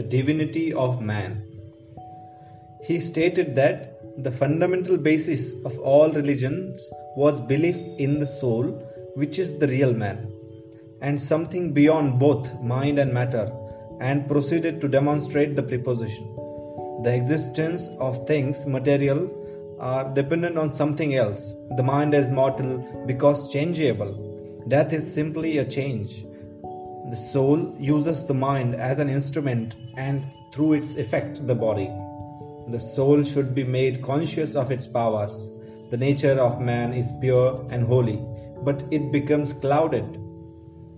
the divinity of man. He stated that the fundamental basis of all religions was belief in the soul, which is the real man, and something beyond both mind and matter, and proceeded to demonstrate the proposition. The existence of things material are dependent on something else. The mind is mortal because changeable. Death is simply a change. The soul uses the mind as an instrument and through its effect the body. The soul should be made conscious of its powers. The nature of man is pure and holy, but it becomes clouded.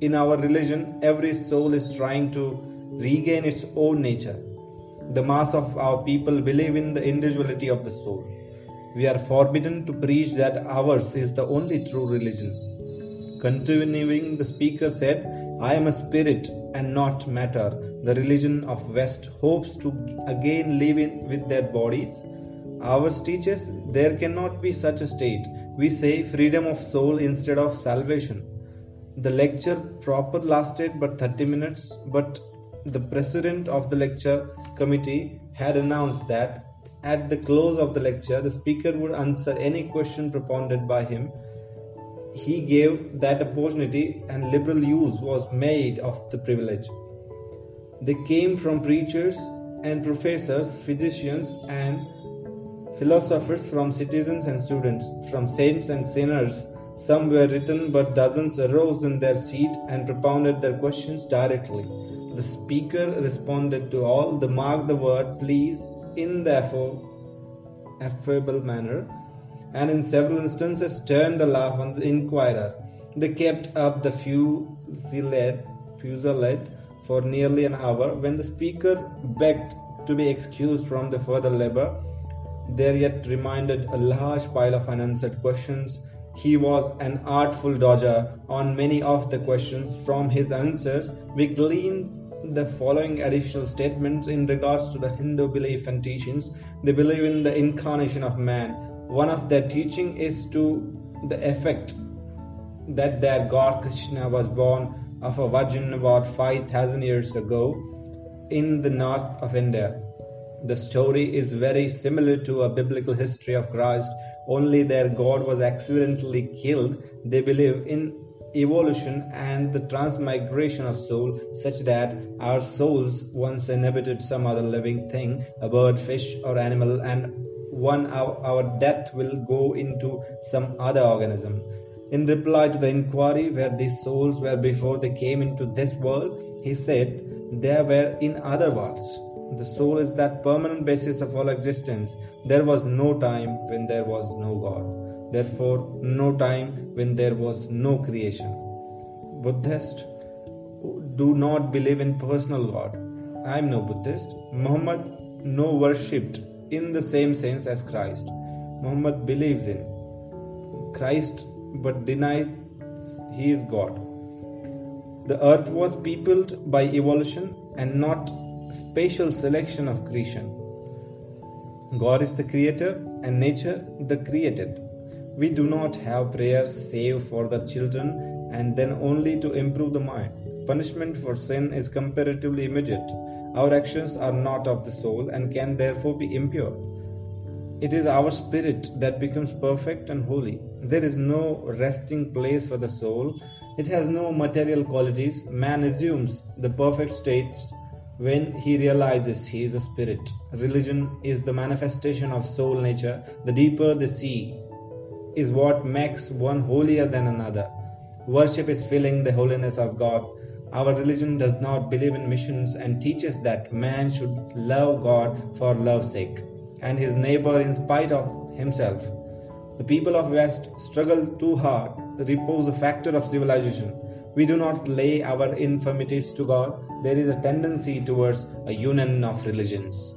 In our religion, every soul is trying to regain its own nature. The mass of our people believe in the individuality of the soul. We are forbidden to preach that ours is the only true religion. Continuing, the speaker said, I am a spirit and not matter. The religion of West hopes to again live in with their bodies. Ours teaches there cannot be such a state. We say freedom of soul instead of salvation. The lecture proper lasted but 30 minutes, but the president of the lecture committee had announced that at the close of the lecture the speaker would answer any question propounded by him he gave that opportunity and liberal use was made of the privilege. They came from preachers and professors, physicians and philosophers, from citizens and students, from saints and sinners. Some were written, but dozens arose in their seat and propounded their questions directly. The speaker responded to all, the mark the word please in the affable manner and in several instances turned the laugh on the inquirer. They kept up the fusillade, for nearly an hour. When the speaker begged to be excused from the further labor, there yet remained a large pile of unanswered questions. He was an artful dodger on many of the questions. From his answers, we glean the following additional statements in regards to the Hindu belief and teachings. They believe in the incarnation of man, one of their teaching is to the effect that their god Krishna was born of a virgin about 5000 years ago in the north of India. The story is very similar to a biblical history of Christ, only their God was accidentally killed. They believe in evolution and the transmigration of soul such that our souls once inhabited some other living thing, a bird, fish, or animal, and one our, our death will go into some other organism. In reply to the inquiry where these souls were before they came into this world, he said, They were in other worlds. The soul is that permanent basis of all existence. There was no time when there was no God. Therefore, no time when there was no creation. Buddhists do not believe in personal God. I am no Buddhist. Muhammad no worshipped in the same sense as Christ. Muhammad believes in Christ but denies he is God. The earth was peopled by evolution and not spatial selection of creation. God is the creator and nature the created. We do not have prayers save for the children and then only to improve the mind. Punishment for sin is comparatively immediate. Our actions are not of the soul and can therefore be impure. It is our spirit that becomes perfect and holy. There is no resting place for the soul. It has no material qualities. Man assumes the perfect state when he realizes he is a spirit. Religion is the manifestation of soul nature. The deeper the sea is what makes one holier than another. Worship is feeling the holiness of God. Our religion does not believe in missions and teaches that man should love God for love's sake and his neighbor in spite of himself. The people of West struggle too hard, to repose a factor of civilization. We do not lay our infirmities to God. There is a tendency towards a union of religions.